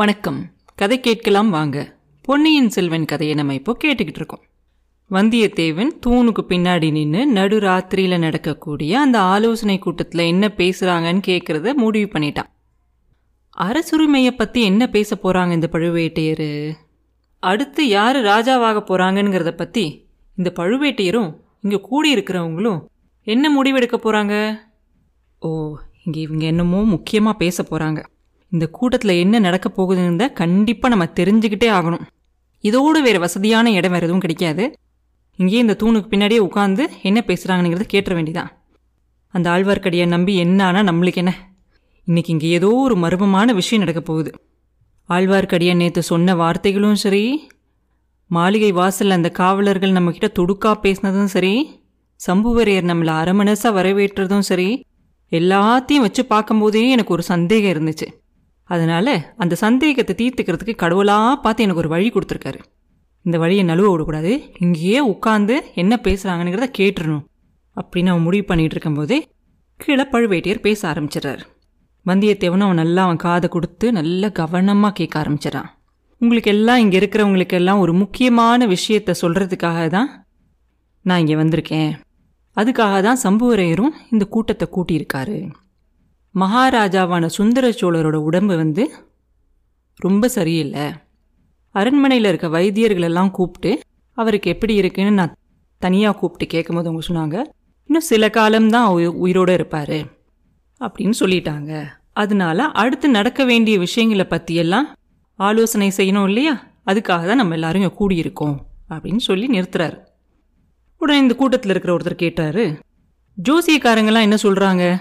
வணக்கம். கதை கேட்கலாம் வாங்க. பொன்னியின் செல்வன் கதையை நம்ம இப்போ கேட்டுக்கிட்டு இருக்கோம். வந்தியத்தேவன் தூணுக்கு பின்னாடி நின்று நடுராத்திரியில் நடக்கக்கூடிய அந்த ஆலோசனை கூட்டத்தில் என்ன பேசுகிறாங்கன்னு கேட்குறத முடிவு பண்ணிட்டான். அரசுரிமையை பற்றி என்ன பேச போகிறாங்க இந்த பழுவேட்டையர்? அடுத்து யார் ராஜாவாக போகிறாங்கங்கிறத பற்றி இந்த பழுவேட்டையரும் இங்கே கூடி இருக்கிறவங்களும் என்ன முடிவெடுக்க போகிறாங்க ஓ இங்கே இவங்க என்னமோ முக்கியமாக பேச போகிறாங்க இந்த கூட்டத்தில் என்ன நடக்க போகுதுன்னு கண்டிப்பாக நம்ம தெரிஞ்சுக்கிட்டே ஆகணும். இதோடு வேறு வசதியான இடம் வேறு எதுவும் கிடைக்காது. இங்கேயே இந்த தூணுக்கு பின்னாடியே உட்காந்து என்ன பேசுகிறாங்கங்கிறத கேட்டுற வேண்டிதான் அந்த ஆழ்வார்க்கடியை நம்பி என்ன ஆனால் நம்மளுக்கு என்ன? இன்னைக்கு இங்கே ஏதோ ஒரு மர்மமான விஷயம் நடக்க போகுது. ஆழ்வார்க்கடியை நேற்று சொன்ன வார்த்தைகளும் சரி மாளிகை வாசலில் அந்த காவலர்கள் நம்மக்கிட்ட துடுக்கா பேசினதும் சரி சம்புவரையர் நம்மளை அரமனசாக வரவேற்றதும் சரி எல்லாத்தையும் வச்சு பார்க்கும்போதே எனக்கு ஒரு சந்தேகம் இருந்துச்சு. அதனால அந்த சந்தேகத்தை தீர்த்துக்கிறதுக்கு கடவுளாக பார்த்து எனக்கு ஒரு வழி கொடுத்துருக்காரு. இந்த வழியை நழுவ விடக்கூடாது. இங்கேயே உட்காந்து என்ன பேசுகிறாங்கங்கிறத கேட்டுடணும் அப்படின்னு அவன் முடிவு பண்ணிட்டு இருக்கும்போதே கீழே பழுவேட்டையர் பேச ஆரம்பிச்சிடுறாரு. வந்தியத்தேவனும் அவன் நல்லா அவன் காதை கொடுத்து நல்லா கவனமாக கேட்க ஆரம்பிச்சிடறான். உங்களுக்கு எல்லாம் இங்கே இருக்கிறவங்களுக்கு எல்லாம் ஒரு முக்கியமான விஷயத்த சொல்கிறதுக்காக தான் நான் இங்கே வந்திருக்கேன். அதுக்காக தான் சம்புவரையரும் இந்த கூட்டத்தை கூட்டியிருக்காரு. மகாராஜாவான சுந்தர சோழரோட உடம்பு வந்து ரொம்ப சரியில்லை. அரண்மனையில் இருக்க வைத்தியர்களெல்லாம் கூப்பிட்டு அவருக்கு எப்படி இருக்குன்னு நான் தனியாக கூப்பிட்டு கேட்கும்போது அவங்க சொன்னாங்க இன்னும் சில காலம்தான் உயி- உயிரோட இருப்பார் அப்படின்னு சொல்லிட்டாங்க. அதனால அடுத்து நடக்க வேண்டிய விஷயங்களை பற்றியெல்லாம் ஆலோசனை செய்யணும் இல்லையா? அதுக்காக தான் நம்ம எல்லாரும் இங்கே கூடியிருக்கோம் அப்படின்னு சொல்லி நிறுத்துறாரு. உடனே இந்த கூட்டத்தில் இருக்கிற ஒருத்தர் கேட்டார் ஜோசியக்காரங்கெல்லாம் என்ன சொல்கிறாங்க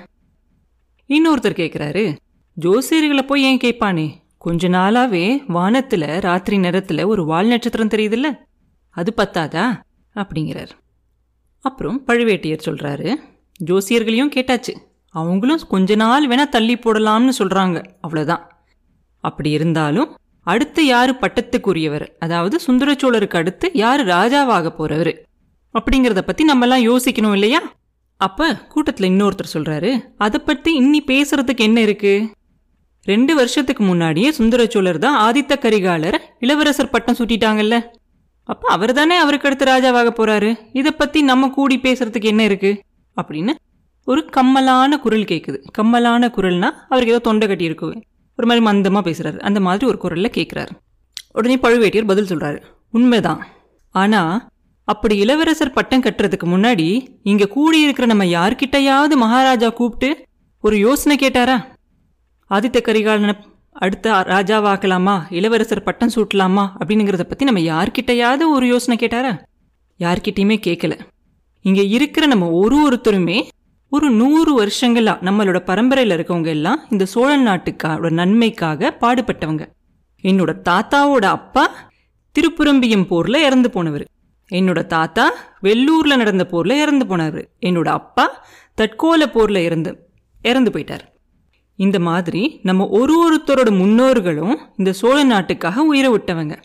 இன்னொருத்தர் கேட்குறாரு ஜோசியர்களை போய் ஏன் கேட்பானே கொஞ்ச நாளாவே வானத்துல ராத்திரி நேரத்துல ஒரு வால் நட்சத்திரம் தெரியுதுல்ல? அது பத்தாதா? அப்படிங்கிறார். அப்புறம் பழுவேட்டையர் சொல்றாரு ஜோசியர்களையும் கேட்டாச்சு. அவங்களும் கொஞ்ச நாள் வேணா தள்ளி போடலாம்னு சொல்றாங்க. அவ்வளவுதான். அப்படி இருந்தாலும் அடுத்து யாரு பட்டத்துக்குரியவர்? அதாவது சுந்தரச்சோழருக்கு அடுத்து யாரு ராஜாவாக போறவர்? அப்படிங்கிறத பத்தி நம்மெல்லாம் யோசிக்கணும் இல்லையா? அப்ப கூட்டத்துல இன்னொருத்தர் சொல்றாரு அதை பத்தி இன்னி பேசுறதுக்கு என்ன இருக்கு? ரெண்டு வருஷத்துக்கு முன்னாடியே சுந்தரச்சோழர் தான் ஆதித்த கரிகாலர் இளவரசர் பட்டம் சுட்டிட்டாங்கல்ல. அப்ப அவர் தானே அவருக்கு அடுத்து ராஜாவாக போறாரு. இதை பத்தி நம்ம கூடி பேசுறதுக்கு என்ன இருக்கு? அப்படின்னு ஒரு கம்மலான குரல் கேட்குது கம்மலான குரல்னா அவருக்கு ஏதோ தொண்டை கட்டி இருக்கு. ஒரு மாதிரி மந்தமா பேசுறாரு. அந்த மாதிரி ஒரு குரல்ல கேட்குறாரு உடனே பழுவேட்டியர் பதில் சொல்றாரு. உண்மைதான். ஆனா அப்படி இளவரசர் பட்டம் கட்டுறதுக்கு முன்னாடி இங்க கூடியிருக்கிற நம்ம யார்கிட்டயாவது மகாராஜா கூப்பிட்டு ஒரு யோசனை கேட்டாரா? ஆதித்த கரிகாலனை அடுத்த ராஜாவாக்கலாமா? இளவரசர் பட்டம் சூட்டலாமா? அப்படிங்கிறத பத்தி நம்ம யார்கிட்டையாவது ஒரு யோசனை கேட்டாரா? யார்கிட்டயுமே கேட்கல இங்க இருக்கிற நம்ம ஒரு ஒருத்தருமே ஒரு நூறு வருஷங்களா நம்மளோட பரம்பரையில இருக்கவங்க எல்லாம் இந்த சோழ நாட்டுக்காரோட நன்மைக்காக பாடுபட்டவங்க. என்னோட தாத்தாவோட அப்பா திருப்புரம்பியம் போர்ல இறந்து போனவர். என்னோட தாத்தா வெள்ளூர்ல நடந்த போர்ல இறந்து போனார். என்னோட அப்பா தட்கோல போர்ல இறந்து இறந்து போயிட்டார். இந்த மாதிரி நம்ம ஒரு ஒருத்தரோட முன்னோர்களும் இந்த சோழ நாட்டுக்காக உயிரை விட்டவங்க.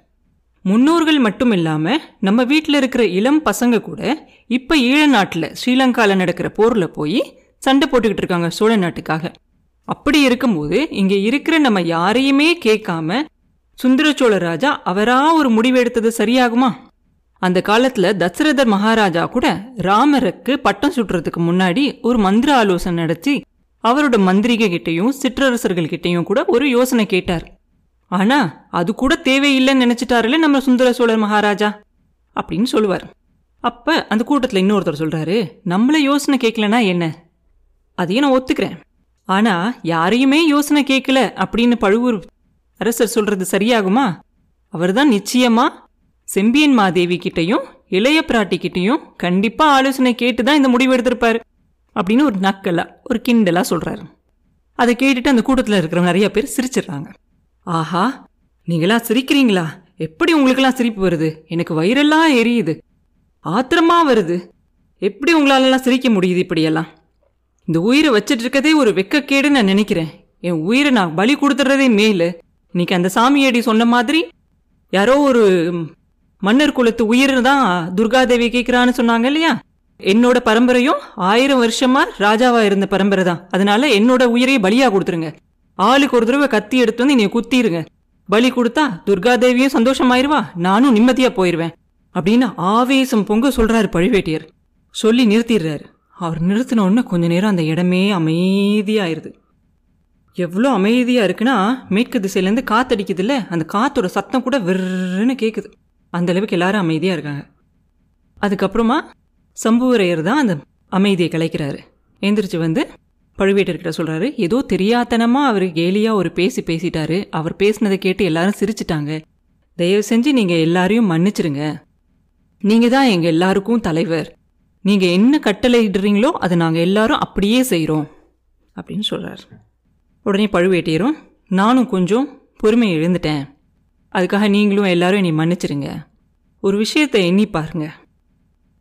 முன்னோர்கள் மட்டும் இல்லாமல் நம்ம வீட்டில் இருக்கிற இளம் பசங்க கூட இப்போ ஈழ நாட்டில் ஸ்ரீலங்காவில் நடக்கிற போரில் போய் சண்டை போட்டுக்கிட்டு இருக்காங்க சோழ நாட்டுக்காக. அப்படி இருக்கும்போது இங்கே இருக்கிற நம்ம யாரையுமே கேட்காம சுந்தர சோழ ராஜா அவரா ஒரு முடிவு எடுத்தது சரியாகுமா? அந்த காலத்துல தசரதர் மகாராஜா கூட ராமருக்கு பட்டம் சுட்டுறதுக்கு முன்னாடி ஒரு மந்திர ஆலோசனை நடத்தி அவரோட மந்திரிகை கிட்டையும் சிற்றரசர்கள் கிட்டையும் கூட ஒரு யோசனை கேட்டார். ஆனா அது கூட தேவையில்லைன்னு நினைச்சிட்டாருல நம்ம சுந்தர சோழர் மகாராஜா? அப்படின்னு சொல்லுவார். அப்ப அந்த கூட்டத்தில் இன்னொருத்தர் சொல்றாரு நம்மள யோசனை கேட்கலனா என்ன? அதையும் நான் ஒத்துக்கிறேன். ஆனா யாரையுமே யோசனை கேட்கல அப்படின்னு பழுவூர் அரசர் சொல்றது சரியாகுமா? அவர்தான் நிச்சயமா செம்பியன் மாதேவி கிட்டையும் இளைய பிராட்டி கிட்டையும் கண்டிப்பா ஆலோசனை கேட்டு தான் இந்த முடிவு எடுத்திருப்பாரு அப்படின்னு ஒரு நக்கலா ஒரு கிண்டலா சொல்றாரு. அதை கேட்டுட்டு அந்த கூட்டத்தில் இருக்கிறவங்க நிறைய பேர் சிரிச்சிடுறாங்க. ஆஹா நீங்களா சிரிக்கிறீங்களா? எப்படி உங்களுக்கெல்லாம் சிரிப்பு வருது? எனக்கு வயிறெல்லாம் எரியுது. ஆத்திரமா வருது. எப்படி உங்களாலலாம் சிரிக்க முடியுது இப்படியெல்லாம்? இந்த உயிரை வச்சிட்டு இருக்கதே ஒரு வெக்கக்கேடுன்னு நான் நினைக்கிறேன். என் உயிரை நான் பலி கொடுத்துட்றதே மேலு. இன்னைக்கு அந்த சாமியடி சொன்ன மாதிரி யாரோ ஒரு மன்னர் குலத்து உயிர் தான் துர்காதேவி கேட்குறான்னு சொன்னாங்க இல்லையா? என்னோட பரம்பரையும் ஆயிரம் வருஷமா ராஜாவா இருந்த பரம்பரை தான். அதனால என்னோட உயிரை பலியா கொடுத்துருங்க. ஆளுக்கு ஒரு தடவை கத்தி எடுத்து வந்து என்னைய குத்திடுங்க பலி கொடுத்தா துர்காதேவியும் சந்தோஷமாயிருவா நானும் நிம்மதியா போயிருவேன். அப்படின்னு ஆவேசம் பொங்க சொல்றாரு பழுவேட்டியர். சொல்லி நிறுத்திடுறாரு. அவர் நிறுத்தின உடனே கொஞ்ச நேரம் அந்த இடமே அமைதியாயிருது. எவ்வளோ அமைதியாக இருக்குன்னா மேற்கு திசையிலேருந்து காத்தடிக்குதுல்ல அந்த காத்தோட சத்தம் கூட விருன்னு கேட்குது அந்தளவுக்கு எல்லாரும் அமைதியாக இருக்காங்க. அதுக்கப்புறமா சம்புவரையர் தான் அந்த அமைதியை கலைக்கிறாரு. எந்திரிச்சு வந்து பழுவேட்டர்கிட்ட சொல்கிறாரு ஏதோ தெரியாதனமாக அவர் கேலியாக ஒரு பேசி பேசிட்டாரு. அவர் பேசினதை கேட்டு எல்லாரும் சிரிச்சிட்டாங்க. தயவு செஞ்சு நீங்கள் எல்லாரையும் மன்னிச்சிருங்க. நீங்கள் தான் எங்கள் எல்லாருக்கும் தலைவர். நீங்கள் என்ன கட்டளையிடுறீங்களோ அதை நாங்கள் எல்லாரும் அப்படியே செய்கிறோம் அப்படின்னு சொல்கிறார் உடனே பழுவேட்டையரும் நானும் கொஞ்சம் பொறுமை எழுந்துட்டேன். அதுக்காக நீங்களும் எல்லாரும் என்னை மன்னிச்சிருங்க. ஒரு விஷயத்தை எண்ணி பாருங்க.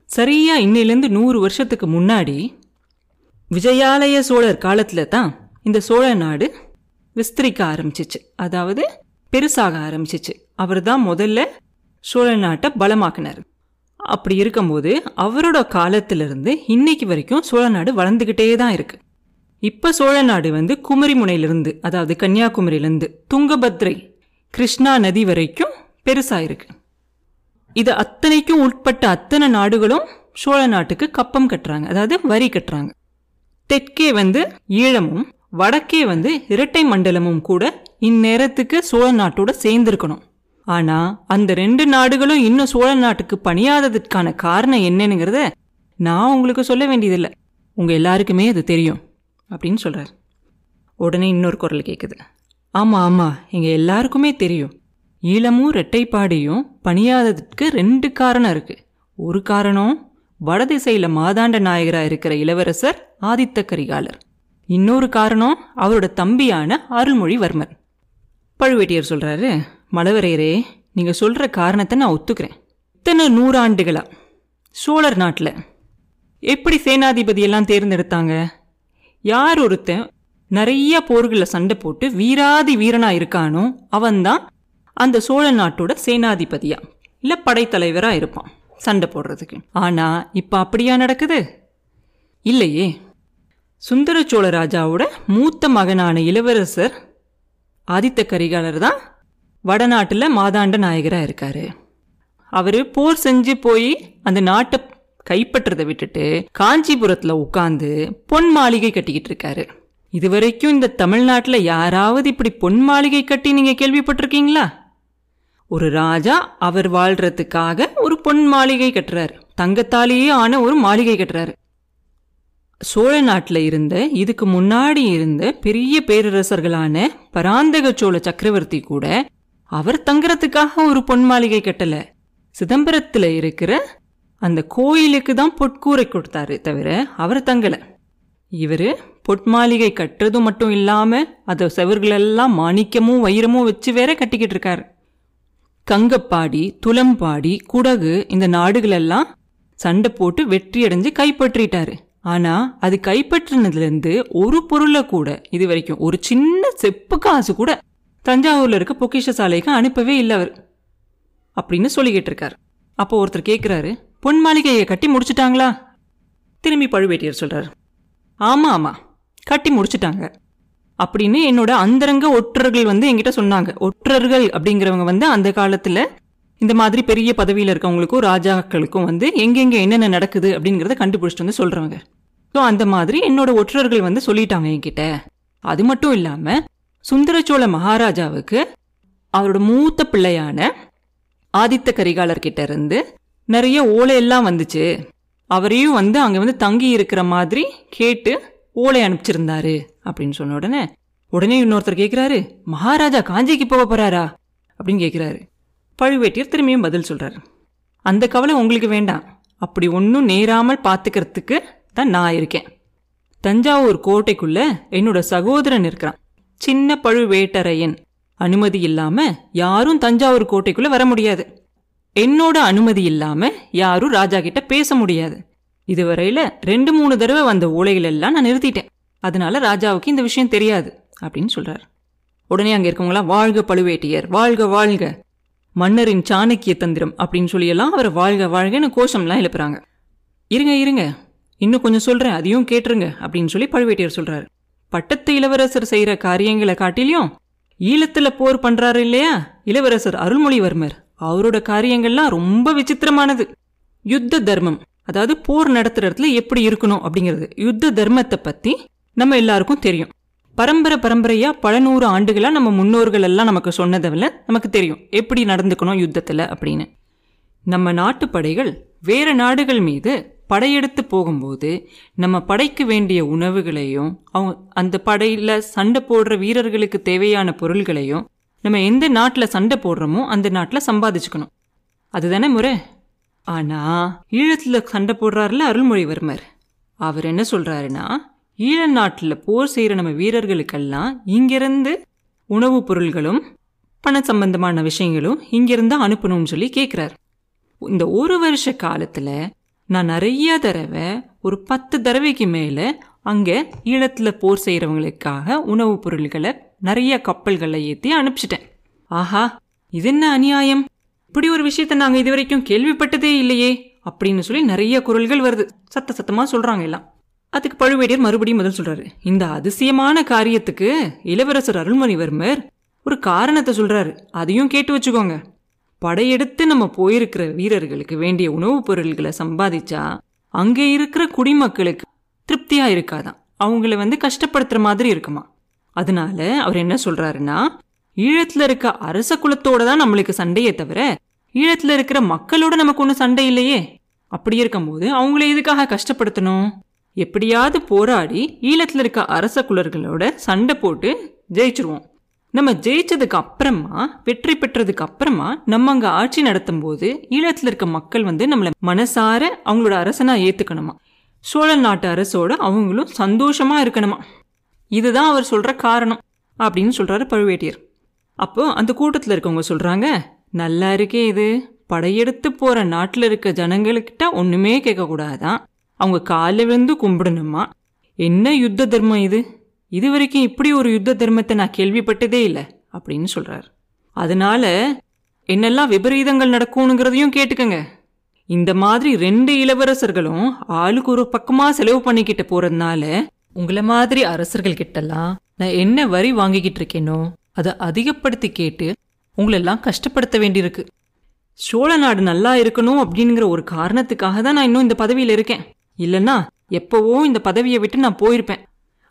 சரியாக இன்னிலேருந்து நூறு வருஷத்துக்கு முன்னாடி விஜயாலய சோழர் காலத்தில் தான் இந்த சோழ நாடு விஸ்தரிக்க ஆரம்பிச்சிச்சு. அதாவது பெருசாக ஆரம்பிச்சிச்சு. அவர் தான் முதல்ல சோழ நாட்டை பலமாக்குனார். அப்படி இருக்கும்போது அவரோட காலத்திலிருந்து இன்னைக்கு வரைக்கும் சோழ நாடு வளர்ந்துக்கிட்டே தான் இருக்கு. இப்போ சோழ நாடு வந்து குமரிமுனையிலிருந்து அதாவது கன்னியாகுமரியிலிருந்து துங்கபத்ரை கிருஷ்ணா நதி வரைக்கும் பெருசாக இருக்கு. இது அத்தனைக்கும் உட்பட்ட அத்தனை நாடுகளும் சோழ நாட்டுக்கு கப்பம் கட்டுறாங்க. அதாவது வரி கட்டுறாங்க. தெற்கே வந்து ஈழமும் வடக்கே வந்து இரட்டை மண்டலமும் கூட இந்நேரத்துக்கு சோழ நாட்டோட சேர்ந்திருக்கணும். ஆனால் அந்த ரெண்டு நாடுகளும் இன்னும் சோழ நாட்டுக்கு பணியாததுக்கான காரணம் என்னன்னுங்கிறத நான் உங்களுக்கு சொல்ல வேண்டியதில்லை. உங்கள் எல்லாருக்குமே அது தெரியும் அப்படின்னு சொல்கிறார் உடனே இன்னொரு குரல் கேட்குது ஆமாம் ஆமாம் இங்கே எல்லாருக்குமே தெரியும். ஈழமும் ரெட்டைப்பாடியும் பணியாததுக்கு ரெண்டு காரணம் இருக்குது ஒரு காரணம் வடதிசையில் மாதாண்ட நாயகராக இருக்கிற இளவரசர் ஆதித்த கரிகாலர். இன்னொரு காரணம் அவரோட தம்பியான அருள்மொழிவர்மன் பழுவேட்டியர் சொல்கிறாரு மலவரையரே நீங்கள் சொல்கிற காரணத்தை நான் ஒத்துக்கிறேன். இத்தனை நூறாண்டுகளா சோழர் நாட்டில். எப்படி சேனாதிபதியெல்லாம் தேர்ந்தெடுத்தாங்க? யார் ஒருத்தன் நிறைய போர்களை சண்டை போட்டு வீராதி வீரனா இருக்கானோ அவன்தான் அந்த சோழ நாட்டோட சேனாதிபதியா? இல்ல படைத்தலைவரா இருப்பான் சண்டை போடுறதுக்கு. ஆனா இப்ப அப்படியா நடக்குது? இல்லையே. சுந்தர சோழ ராஜாவோட மூத்த மகனான இளவரசர் ஆதித்த கரிகாலர் தான் வடநாட்டில் மாதாண்ட நாயகராக இருக்காரு. அவர் போர் செஞ்சு போய் அந்த நாட்டை கைப்பற்றதை விட்டுட்டு காஞ்சிபுரத்தில் உட்காந்து பொன் மாளிகை கட்டிக்கிட்டு இருக்காரு. இதுவரைக்கும் இந்த தமிழ்நாட்டுல யாராவது இப்படி பொன் மாளிகை கட்டி நீங்க கேள்விப்பட்டிருக்கீங்களா? ஒரு ராஜா அவர் வாழ்றதுக்காக ஒரு பொன் மாளிகை கட்டுறாரு. தங்கத்தாலேயே ஆன ஒரு மாளிகை கட்டுறாரு. சோழ நாட்டில் இருந்த இதுக்கு முன்னாடி இருந்த பெரிய பேரரசர்களான பராந்தக சோழ சக்கரவர்த்தி கூட அவர் தங்குறதுக்காக ஒரு பொன் மாளிகை கட்டல. சிதம்பரத்தில் இருக்கிற அந்த கோயிலுக்கு தான் பொற்கூரை கொடுத்தாரு தவிர அவர் தங்கல. இவர் பொட்மாளிகை கட்டுறது மட்டும் இல்லாமல் அதை செவர்களெல்லாம் மாணிக்கமும் வைரமும் வச்சு வேற கட்டிக்கிட்டு இருக்கார். கங்கப்பாடி துலம்பாடி குடகு இந்த நாடுகளெல்லாம் சண்டை போட்டு வெற்றி அடைஞ்சு கைப்பற்றிட்டாரு. ஆனால் அது கைப்பற்றினதுலேருந்து ஒரு பொருளை கூட இது வரைக்கும் ஒரு சின்ன செப்பு காசு கூட தஞ்சாவூரில் இருக்க பொக்கிஷ சாலைக்கு அனுப்பவே இல்லை அவர். அப்படின்னு சொல்லிக்கிட்டு இருக்கார். அப்போ ஒருத்தர் கேட்குறாரு பொன் மாளிகையை கட்டி முடிச்சிட்டாங்களா? திரும்பி பழுவேட்டியர் சொல்கிறார் ஆமாம் ஆமாம் கட்டி முடிச்சிட்டாங்க. அப்படின்னு என்னோட அந்தரங்க ஒற்றர்கள் வந்து என்கிட்ட சொன்னாங்க. ஒற்றர்கள் அப்படிங்கிறவங்க வந்து அந்த காலத்தில் இந்த மாதிரி பெரிய பதவியில் இருக்கவங்களுக்கும் ராஜாக்களுக்கும் வந்து எங்கெங்கே என்னென்ன நடக்குது அப்படிங்கிறத கண்டுபிடிச்சிட்டு வந்து சொல்கிறவங்க ஸோ அந்த மாதிரி என்னோட ஒற்றர்கள் வந்து சொல்லிட்டாங்க என்கிட்ட. அது மட்டும் இல்லாமல் சுந்தரச்சோழ மகாராஜாவுக்கு அவரோட மூத்த பிள்ளையான ஆதித்த கரிகாலர்கிட்ட இருந்து நிறைய ஓலையெல்லாம் வந்துச்சு. அவரையும் வந்து அங்கே வந்து தங்கி இருக்கிற மாதிரி கேட்டு ஓலை அனுப்பிச்சிருந்தாரு அப்படின்னு சொன்ன உடனே உடனே இன்னொருத்தர் கேட்குறாரு மகாராஜா காஞ்சிக்கு போக போகிறாரா அப்படின்னு கேட்குறாரு பழுவேட்டியர் திரும்பியும் பதில் சொல்கிறாரு அந்த கவலை உங்களுக்கு வேண்டாம். அப்படி ஒன்றும் நேராமல் பார்த்துக்கிறதுக்கு தான் நான் இருக்கேன். தஞ்சாவூர் கோட்டைக்குள்ளே என்னோட சகோதரன் இருக்கிறான். சின்ன பழுவேட்டரையன். அனுமதி இல்லாமல் யாரும் தஞ்சாவூர் கோட்டைக்குள்ளே வர முடியாது. என்னோட அனுமதி இல்லாம யாரும் ராஜா கிட்ட பேச முடியாது. இதுவரையில ரெண்டு மூணு தடவை வந்த ஓலைகள் எல்லாம் நான் நிறுத்திட்டேன். அதனால ராஜாவுக்கு இந்த விஷயம் தெரியாது அப்படின்னு சொல்றாரு. உடனே அங்க இருக்கவங்களாம் வாழ்க பழுவேட்டியர் வாழ்க வாழ்க. மன்னரின் சாணக்கிய தந்திரம் அப்படின்னு சொல்லியெல்லாம் அவர் வாழ்க வாழ்கன்னு கோஷம்லாம் எழுப்புறாங்க. இருங்க இருங்க. இன்னும் கொஞ்சம் சொல்றேன் அதையும் கேட்டுருங்க அப்படின்னு சொல்லி பழுவேட்டியர் சொல்றாரு. பட்டத்து இளவரசர் செய்யற காரியங்களை காட்டிலையும் ஈழத்துல போர் பண்றாரு இல்லையா? இளவரசர் அருள்மொழிவர்மர். அவரோட காரியங்கள்லாம் ரொம்ப விசித்திரமானது. யுத்த தர்மம் அதாவது போர் நடத்துற இடத்துல எப்படி இருக்கணும் அப்படிங்கிறது. யுத்த தர்மத்தை பத்தி நம்ம எல்லாருக்கும் தெரியும். பரம்பரை பரம்பரையா பல நூறு ஆண்டுகளாக நம்ம முன்னோர்கள் எல்லாம் நமக்கு சொன்னதில் நமக்கு தெரியும். எப்படி நடந்துக்கணும் யுத்தத்தில் அப்படின்னு. நம்ம நாட்டு படைகள் வேற நாடுகள் மீது படையெடுத்து போகும்போது நம்ம படைக்க வேண்டிய உணவுகளையும் அவங்க அந்த படையில் சண்டை போடுற வீரர்களுக்கு தேவையான பொருள்களையும் நம்ம எந்த நாட்டில் சண்டை போடுறோமோ அந்த நாட்டில் சம்பாதிச்சுக்கணும். அதுதானே முறை? ஆனால் ஈழத்தில் சண்டை போடுறாருல அருள்மொழிவர்மர். அவர் என்ன சொல்கிறாருன்னா ஈழ நாட்டில் போர் செய்கிற நம்ம வீரர்களுக்கெல்லாம் இங்கிருந்து உணவுப் பொருள்களும் பண சம்பந்தமான விஷயங்களும் இங்கிருந்து அனுப்பணும்னு சொல்லி கேட்குறாரு இந்த ஒரு வருஷ காலத்தில் நான் நிறைய தடவை ஒரு பத்து தடவைக்கு மேலே அங்கே ஈழத்தில் போர் செய்கிறவங்களுக்காக உணவுப் பொருள்களை நிறைய கப்பல்களை ஏத்தி அனுப்பிச்சிட்டேன். ஆஹா இது என்ன அநியாயம்? இப்படி ஒரு விஷயத்த நாங்க இதுவரைக்கும் கேள்விப்பட்டதே இல்லையே அப்படின்னு சொல்லி நிறைய குரல்கள் வருது. சத்த சத்தமா சொல்றாங்க எல்லாம். அதுக்கு பழுவேடியர் மறுபடியும் முதல் சொல்றாரு. இந்த அதிசயமான காரியத்துக்கு இளவரசர் அருள்மணிவர்மர் ஒரு காரணத்தை சொல்றாரு. அதையும் கேட்டு வச்சுக்கோங்க. படையெடுத்து நம்ம போயிருக்கிற வீரர்களுக்கு வேண்டிய உணவுப் பொருள்களை சம்பாதிச்சா அங்கே இருக்கிற குடிமக்களுக்கு திருப்தியா இருக்காதாம் அவங்கள வந்து கஷ்டப்படுத்துற மாதிரி இருக்குமா? அதனால அவர் என்ன சொல்றாருன்னா ஈழத்துல இருக்க அரச குலத்தோட தான் நம்மளுக்கு சண்டையே தவிர ஈழத்துல இருக்கிற மக்களோட நமக்கு ஒன்றும் சண்டை இல்லையே. அப்படி இருக்கும்போது அவங்கள எதுக்காக கஷ்டப்படுத்தணும்? எப்படியாவது போராடி ஈழத்துல இருக்க அரச குலர்களோட சண்டை போட்டு ஜெயிச்சிருவோம். நம்ம ஜெயிச்சதுக்கு அப்புறமா வெற்றி பெற்றதுக்கு அப்புறமா நம்ம அங்க ஆட்சி நடத்தும் போது ஈழத்துல இருக்க மக்கள் வந்து நம்மளை மனசார அவங்களோட அரசனா ஏத்துக்கணுமா? சோழ நாட்டு அரசோட அவங்களும் சந்தோஷமா இருக்கணுமா? இதுதான் அவர் சொல்கிற காரணம் அப்படின்னு சொல்கிறாரு பழுவேட்டியர். அப்போ அந்த கூட்டத்தில் இருக்கவங்க சொல்கிறாங்க நல்லா இருக்கே இது. படையெடுத்து போகிற நாட்டில் இருக்க ஜனங்களுக்கிட்ட ஒன்றுமே கேட்கக்கூடாதான் அவங்க காலில் விழுந்து கும்பிடணுமா? என்ன யுத்த தர்மம் இது? இது வரைக்கும் இப்படி ஒரு யுத்த தர்மத்தை நான் கேள்விப்பட்டதே இல்லை அப்படின்னு சொல்கிறார் அதனால என்னெல்லாம் விபரீதங்கள் நடக்கும்ங்கிறதையும் கேட்டுக்கங்க. இந்த மாதிரி ரெண்டு இளவரசர்களும் ஆளுக்கு ஒரு பக்கமாக செலவு பண்ணிக்கிட்டு போகிறதுனால உங்களை மாதிரி அரசர்கள் கிட்டலாம் நான் என்ன வரி வாங்கிக்கிட்டு இருக்கேனோ அதை அதிகப்படுத்தி கேட்டு உங்களெல்லாம் கஷ்டப்படுத்த வேண்டியிருக்கு. சோழ நாடு நல்லா இருக்கணும் அப்படிங்கிற ஒரு காரணத்துக்காக தான் நான் இன்னும் இந்த பதவியில் இருக்கேன். இல்லைன்னா எப்பவோ இந்த பதவியை விட்டு நான் போயிருப்பேன்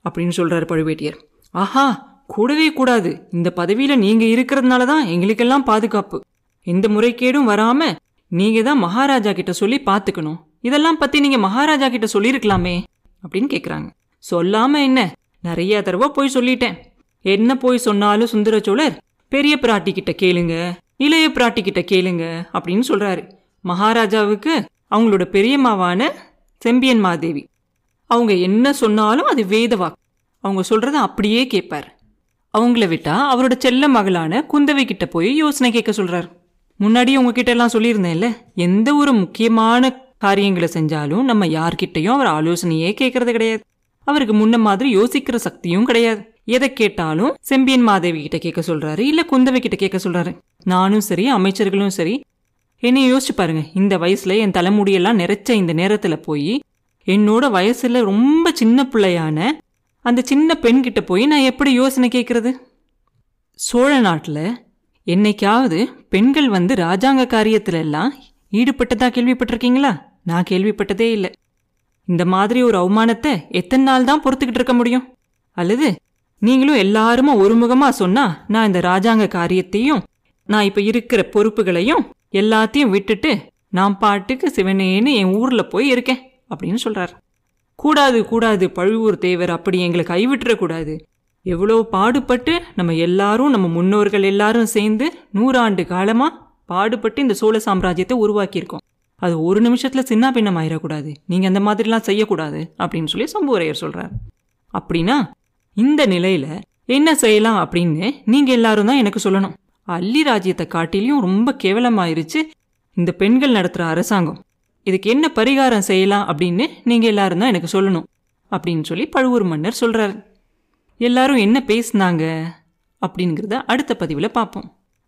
அப்படின்னு சொல்றாரு பழுவேட்டியர். ஆஹா கூடவே கூடாது. இந்த பதவியில நீங்க இருக்கிறதுனால தான் எங்களுக்கெல்லாம் பாதுகாப்பு. எந்த முறைகேடும் வராம நீங்க தான் மகாராஜா கிட்ட சொல்லி பாத்துக்கணும் இதெல்லாம் பத்தி நீங்க மகாராஜா கிட்ட சொல்லியிருக்கலாமே அப்படின்னு கேக்குறாங்க. சொல்லாம என்ன? நிறைய தடவை போய் சொல்லிட்டேன். என்ன போய் சொன்னாலும் சுந்தர சோழர் பெரிய பிராட்டி கிட்ட கேளுங்க இளைய பிராட்டி கிட்ட கேளுங்க அப்படின்னு சொல்றாரு. மகாராஜாவுக்கு அவங்களோட பெரியம்மாவான செம்பியன் மாதேவி. அவங்க என்ன சொன்னாலும் அது வேதவா அவங்க சொல்றத அப்படியே கேட்பார். அவங்கள விட்டா அவரோட செல்ல மகளான குந்தவை கிட்ட போய் யோசனை கேட்க சொல்றாரு. முன்னாடி உங்ககிட்ட எல்லாம் சொல்லியிருந்தேன்ல எந்த ஒரு முக்கியமான காரியங்களை செஞ்சாலும் நம்ம யார்கிட்டையும் அவர் ஆலோசனையே கேட்கறது கிடையாது. அவருக்கு முன்ன மாதிரி யோசிக்கிற சக்தியும் கிடையாது. எதை கேட்டாலும் செம்பியன் மாதேவி கிட்ட கேட்க சொல்றாரு இல்ல குந்தவை கிட்ட கேட்க சொல்றாரு. நானும் சரி அமைச்சர்களும் சரி. என்னை யோசிச்சு பாருங்க இந்த வயசுல என் தலைமுடியெல்லாம் நிறைச்ச இந்த நேரத்துல போய் என்னோட வயசுல ரொம்ப சின்ன பிள்ளையான அந்த சின்ன பெண் கிட்ட போய் நான் எப்படி யோசனை கேட்கறது? சோழ நாட்டில் என்னைக்காவது பெண்கள் வந்து ராஜாங்க காரியத்துல எல்லாம் ஈடுபட்டதா கேள்விப்பட்டிருக்கீங்களா? நான் கேள்விப்பட்டதே இல்லை. இந்த மாதிரி ஒரு அவமானத்தை எத்தனை நாள் தான் பொறுத்துக்கிட்டு இருக்க முடியும்? அல்லது நீங்களும் எல்லாருமா ஒருமுகமாக சொன்னா நான் இந்த ராஜாங்க காரியத்தையும் நான் இப்போ இருக்கிற பொறுப்புகளையும் எல்லாத்தையும் விட்டுட்டு நான் பாட்டுக்கு சிவனேன்னு என் ஊரில் போய் இருக்கேன் அப்படின்னு சொல்கிறார் கூடாது கூடாது பழுவூர் தேவர் அப்படி எங்களை கைவிட்டுறக்கூடாது எவ்வளோ பாடுபட்டு நம்ம எல்லாரும் நம்ம முன்னோர்கள் எல்லாரும் சேர்ந்து நூறாண்டு காலமாக பாடுபட்டு இந்த சோழ சாம்ராஜ்யத்தை உருவாக்கியிருக்கோம். அது ஒரு நிமிஷத்தில் சின்ன பின்னம் ஆயிடக்கூடாது நீங்கள் அந்த மாதிரிலாம் செய்யக்கூடாது அப்படின்னு சொல்லி சம்புவரையர் சொல்கிறார் அப்படின்னா இந்த நிலையில் என்ன செய்யலாம் அப்படின்னு நீங்கள் எல்லாரும் தான் எனக்கு சொல்லணும். அள்ளி ராஜ்யத்தை காட்டிலையும் ரொம்ப கேவலமாயிருச்சு இந்த பெண்கள் நடத்துகிற அரசாங்கம். இதுக்கு என்ன பரிகாரம் செய்யலாம் அப்படின்னு நீங்கள் எல்லாரும் தான் எனக்கு சொல்லணும் அப்படின்னு சொல்லி பழுவூர் மன்னர் சொல்கிறார் எல்லாரும் என்ன பேசுனாங்க அப்படிங்கிறத அடுத்த பதிவில் பார்ப்போம்.